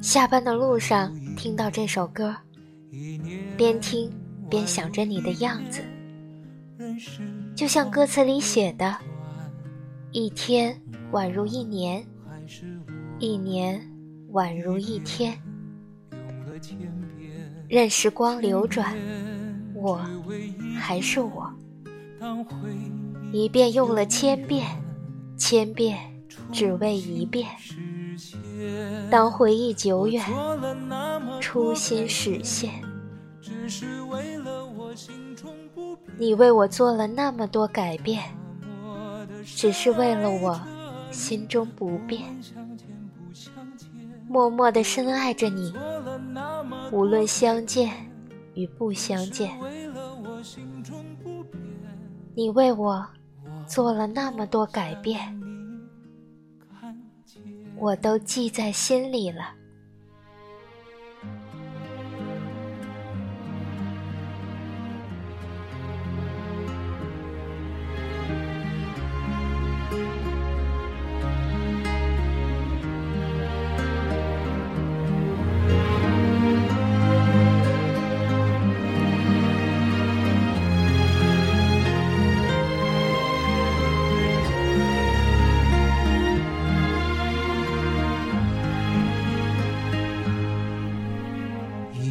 下班的路上听到这首歌，边听边想着你的样子，就像歌词里写的：“一天宛如一年，一年宛如一天。”任时光流转，我还是我，一遍用了千遍，千遍只为一遍。当回忆久远，初心实现，你为我做了那么多改变，只是为了我心中不变，默默的深爱着你，无论相见与不相见，你为我做了那么多改变。我都记在心里了。